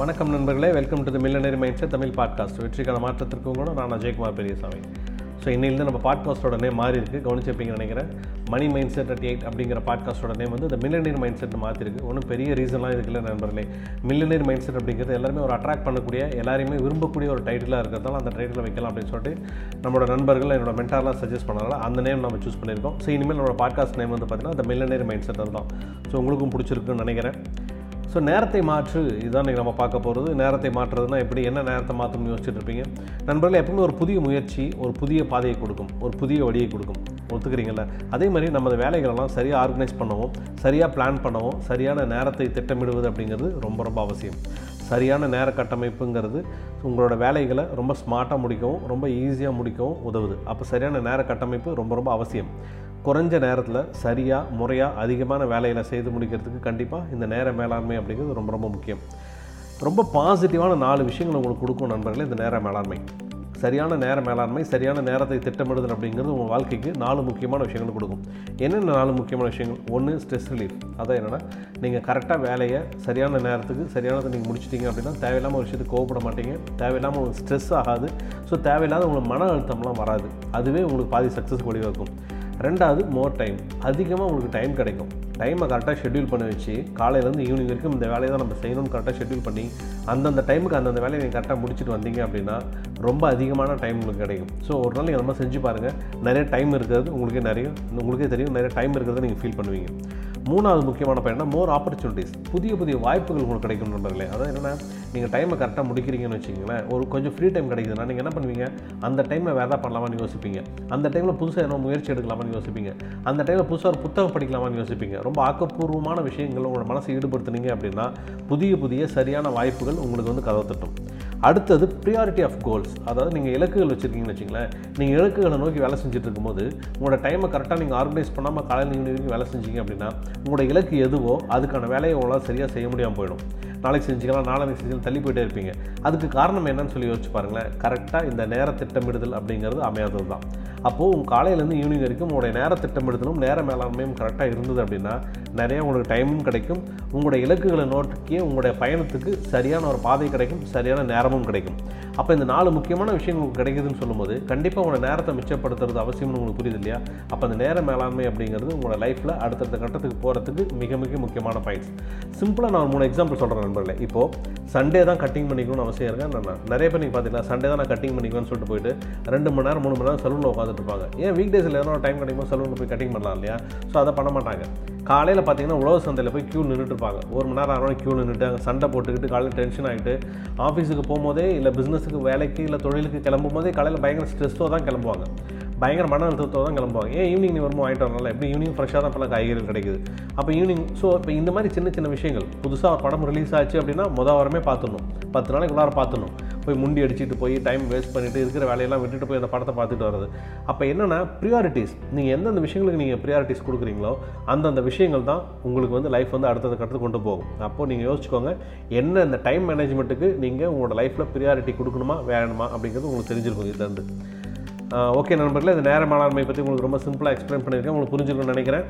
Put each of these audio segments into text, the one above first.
வணக்கம் நண்பர்களே. Welcome to the millionaire mindset Tamil podcast வெற்றிக்கான மாற்றத்திற்கு கூட நான் அஜயகுமார் பெரியசாமி. ஸோ இன்னிலிருந்து நம்ம பாட்காஸ்டோட நேம் மாறி இருக்குது கவனிச்சிருப்பீங்கன்னு நினைக்கிறேன். Money mindset at eight அப்படிங்கிற பாட்காஸ்டோட நேம் வந்து இந்த மில்லனியர் மைண்ட் செட் மாற்றிருக்கு ஒன்றும் பெரிய ரீசன்லாம் இருக்குல்ல நண்பர்களே. மில்லனியர் மைண்ட் செட் அப்படிங்கிறது எல்லாருமே ஒரு அட்ராக்ட் பண்ணக்கூடிய எல்லாருமே விரும்பக்கூடிய ஒரு டைட்டிலாக இருக்கிறதால அந்த டைட்டில் வைக்கலாம் அப்படின்னு சொல்லிட்டு நம்மளோட நண்பர்கள் என்னோட மென்டார்லாம் சஜஸ்ட் பண்ணனால அந்த நேம் நம்ம சூஸ் பண்ணியிருக்கோம். ஸோ இனிமேல் நம்மளோட பாட்காஸ்ட் நேம் வந்து பார்த்திங்கன்னா அந்த மில்லனரி மைண்ட் செட் தான். ஸோ உங்களுக்கும் பிடிச்சிருக்குன்னு நினைக்கிறேன். ஸோ நேரத்தை மாற்று இதுதான் இன்றைக்கி நம்ம பார்க்க போகிறது நேரத்தை மாற்றுறதுனா எப்படி என்ன நேரத்தை மாற்றணும்னு யோசிச்சுட்டு இருப்பீங்க. நண்பர்கள் எப்பவுமே ஒரு புதிய முயற்சி ஒரு புதிய பாதையை கொடுக்கும் ஒரு புதிய வழியை கொடுக்கும். ஒத்துக்கிறீங்களா அதே மாதிரி நமது வேலைகளெல்லாம் சரியாக ஆர்கனைஸ் பண்ணவும் சரியாக பிளான் பண்ணவும் சரியான நேரத்தை திட்டமிடுவது அப்படிங்கிறது ரொம்ப ரொம்ப அவசியம். சரியான நேர கட்டமைப்புங்கிறது உங்களோட வேலைகளை ரொம்ப ஸ்மார்ட்டாக முடிக்கவும் ரொம்ப ஈஸியாக முடிக்கவும் உதவுது. அப்போ சரியான நேர கட்டமைப்பு ரொம்ப ரொம்ப அவசியம். குறைஞ்ச நேரத்தில் சரியாக முறையாக அதிகமான வேலையில் செய்து முடிக்கிறதுக்கு கண்டிப்பாக இந்த நேர மேலாண்மை அப்படிங்கிறது ரொம்ப ரொம்ப முக்கியம். ரொம்ப பாசிட்டிவான நாலு விஷயங்கள் உங்களுக்கு கொடுக்கும் நண்பர்களே இந்த நேர மேலாண்மை. சரியான நேர மேலாண்மை சரியான நேரத்தை திட்டமிடுதல் அப்படிங்கிறது உங்கள் வாழ்க்கைக்கு நாலு முக்கியமான விஷயங்கள் கொடுக்கும். என்னென்ன நாலு முக்கியமான விஷயங்கள்? ஒன்று ஸ்ட்ரெஸ் ரிலீஃப் அதான் என்னென்னா நீங்கள் கரெக்டாக வேலையை சரியான நேரத்துக்கு சரியானதை நீங்கள் முடிச்சிட்டிங்க அப்படின்னா தேவையில்லாமல் ஒரு விஷயத்துக்கு கோவப்பட மாட்டீங்க. தேவையில்லாமல் உங்களுக்கு ஸ்ட்ரெஸ் ஆகாது. ஸோ தேவையில்லாத உங்களுக்கு மன அழுத்தம்லாம் வராது. அதுவே உங்களுக்கு பாதி சக்ஸஸ் வழிவகுக்கும். ரெண்டாவது மோர் டைம் அதிகமாக உங்களுக்கு டைம் கிடைக்கும். டைமை கரெக்டாக ஷெட்யூல் பண்ணி வச்சு காலையிலேருந்து ஈவினிங் வரைக்கும் இந்த வேலையை தான் நம்ம செய்யணும்னு கரெக்டாக ஷெட்யூல் பண்ணி அந்தந்த டைமுக்கு அந்தந்த வேலையை நீங்கள் கரெக்டாக முடிச்சுட்டு வந்தீங்க அப்படின்னா ரொம்ப அதிகமான டைம் உங்களுக்கு கிடைக்கும். ஸோ ஒரு நாள் நீங்கள் அந்த மாதிரி செஞ்சு பாருங்கள் நிறைய டைம் இருக்கிறது உங்களுக்கே நிறைய உங்களுக்கே தெரியும். நிறைய டைம் இருக்கிறத நீங்கள் ஃபீல் பண்ணுவீங்க. மூணாவது முக்கியமான பயணம்னா மோர் ஆப்பர்ச்சுனிட்டிஸ் புதிய புதிய வாய்ப்புகள் உங்களுக்கு கிடைக்கும் நண்பர்களே. அதாவது என்னென்னா நீங்கள் டைமை கரெக்டாக முடிக்கிறீங்கன்னு வச்சிங்களேன் ஒரு கொஞ்சம் ஃப்ரீ டைம் கிடைக்குதுன்னா நீங்கள் என்ன பண்ணுவீங்க? அந்த டைமில் வேறு எதாவது பண்ணலாமான்னு யோசிப்பீங்க. அந்த டைமில் புதுசாக என்ன முயற்சி எடுக்கலாமான்னு யோசிப்பீங்க. அந்த டைமில் புதுசாக ஒரு புத்தகம் படிக்கலாமான்னு யோசிப்பீங்க. ரொம்ப ஆக்கப்பூர்வமான விஷயங்கள் உங்களோட மனசை ஈடுபடுத்துனீங்க அப்படின்னா புதிய புதிய சரியான வாய்ப்புகள் உங்களுக்கு வந்து கதவை தட்டும். அடுத்தது ப்ரியாரிட்டி ஆஃப் கோல்ஸ் அதாவது நீங்கள் இலக்குகள் வச்சுருக்கீங்கன்னு வச்சிங்களேன் நீங்கள் இலக்குகளை நோக்கி வேலை செஞ்சுட்டு இருக்கும்போது உங்களோட டைமை கரெக்டாக நீங்கள் ஆர்கனைஸ் பண்ணாமல் காலையில் நீங்கள் வேலை செஞ்சீங்க அப்படின்னா உங்களோட இலக்கு எதுவோ அதுக்கான வேலையை உங்களால் சரியாக செய்ய முடியாமல் போயிடும். நாளைக்கு செஞ்சுக்கலாம் நாளைக்கு செஞ்சுக்கலாம் தள்ளி போயிட்டே இருப்பீங்க. அதுக்கு காரணம் என்னன்னு சொல்லி யோசிச்சு பாருங்களேன். கரெக்டாக இந்த நேர திட்டமிடுதல் அப்படிங்கிறது அமையாதது தான் அப்போது உங்கள் காலையிலேருந்து ஈவினிங் வரைக்கும் உங்களுடைய நேர திட்டமிடுதலும் நேர மேலாண்மையும் கரெக்டாக இருந்தது அப்படின்னா நிறையா உங்களுக்கு டைமும் கிடைக்கும். உங்களுடைய இலக்குகளை நோக்கிய உங்களுடைய பயணத்துக்கு சரியான ஒரு பாதை கிடைக்கும் சரியான நேரமும் கிடைக்கும். அப்போ இந்த நாலு முக்கியமான விஷயங்கள் உங்களுக்கு கிடைக்குதுன்னு சொல்லும்போது கண்டிப்பாக உங்களோட நேரத்தை மிச்சப்படுத்துறது அவசியம்னு உங்களுக்கு புரியுது இல்லையா? அப்போ அந்த நேர மேலாண்மை அப்படிங்கிறது உங்களோட லைஃப்பில் அடுத்தடுத்த கட்டத்துக்கு போகிறதுக்கு மிக மிக முக்கியமான பாயிண்ட்ஸ் சிம்பிளாக நான் ஒரு மூணு எக்ஸாம்பிள் சொல்கிறேன் நண்பர்களே. இப்போது சண்டே தான் கட்டிங் பண்ணிக்கணும்னு அவசியம் இருக்கேன் நான் நிறைய பேர் நீங்கள் பார்த்தீங்கன்னா சண்டே தான் நான் கட்டிங் பண்ணிக்குவேன்னு சொல்லிட்டு போயிட்டு ரெண்டு மணி நேரம் மூணு மணி நேரம் சலூனில் உட்காந்துட்டு இருப்பாங்க. ஏன் வீக் டேஸில் எதனா டைம் கிடைக்குமோ சலூனில் போய் கட்டிங் பண்ணலாம் இல்லையா? ஸோ அதை பண்ண மாட்டாங்க. காலையில் பார்த்தீங்கன்னா உழவு சந்தையில் போய் க்யூ நின்றுட்டுருப்பாங்க ஒரு மணி நேரம் அரை க்யூ நின்றுட்டு அங்கே சண்டை போட்டுக்கிட்டு காலையில் டென்ஷன் ஆகிட்டு ஆஃபீஸுக்கு போகும்போதே இல்லை பிஸ்னஸுக்கு வேலைக்கு இல்லை தொழிலுக்கு கிளம்பும் போதே காலையில் பயங்கர ஸ்ட்ரெஸ்ஸோ தான் கிளம்புவாங்க. பயங்கர மன அழுத்தத்தோடு தான் கிளம்புவாங்க. ஏன் ஈவினிங் நீ வரும்போது வாங்கிட்டு வரனால? எப்படி ஈவினிங் ஃப்ரெஷ்ஷாக தான் பல காய்கறிகள் கிடைக்குது. அப்போ ஈவினிங் ஸோ இப்போ இந்த மாதிரி சின்ன சின்ன விஷயங்கள் புதுசாக ஒரு படம் ரிலீஸ் ஆச்சு அப்படின்னா மொதல் வாரமே பார்த்துடணும். பத்து நாளைக்கு உள்ளார பார்த்துடணும். போய் முண்டி அடிச்சுட்டு போய் டைம் வேஸ்ட் பண்ணிவிட்டு இருக்கிற வேலையெல்லாம் விட்டுட்டு போய் அந்த படத்தை பார்த்துட்டு வர்றது. அப்போ என்னென்னா ப்ரியாரிட்டிஸ் நீங்கள் எந்தெந்த விஷயங்களுக்கு நீங்கள் ப்ரியாரிட்டிஸ் கொடுக்குறீங்களோ அந்தந்த விஷயங்கள் தான் உங்களுக்கு வந்து லைஃப் வந்து அடுத்தது கட்டத்துக்கு கொண்டு போகும். அப்போது நீங்கள் யோசிச்சுக்கோங்க என்ன இந்த டைம் மேனேஜ்மெண்ட்டுக்கு நீங்கள் உங்களோட லைஃப்பில் ப்ரியாரிட்டி கொடுக்கணுமா வேணுமா அப்படிங்கிறது உங்களுக்கு தெரிஞ்சிருக்கும் இதுலேருந்து ஓகே நண்பர்களே இந்த நேர மேலாண்மை பற்றி உங்களுக்கு ரொம்ப சிம்பிளாக எக்ஸ்பிளைன் பண்ணியிருக்கேன். உங்களுக்கு புரிஞ்சுக்கணும்னு நினைக்கிறேன்.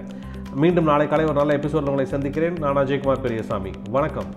மீண்டும் நாளை காலை ஒரு நல்ல எபிசோடில் உங்களை சந்திக்கிறேன். நான் அஜய்குமார் பெரியசாமி. வணக்கம்.